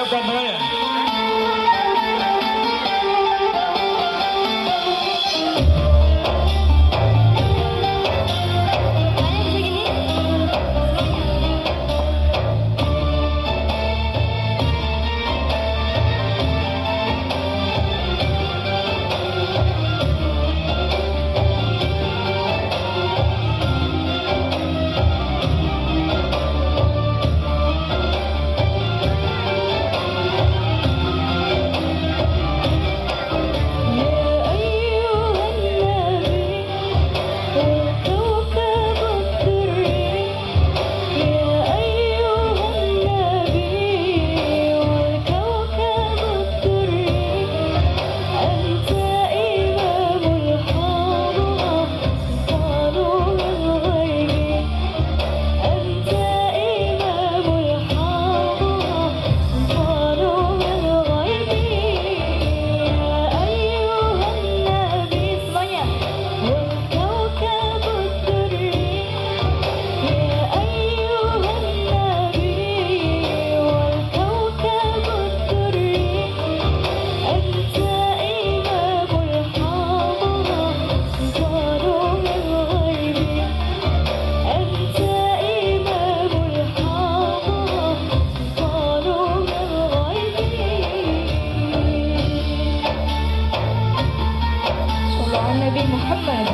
Zé Guamanha. Boleh tepuk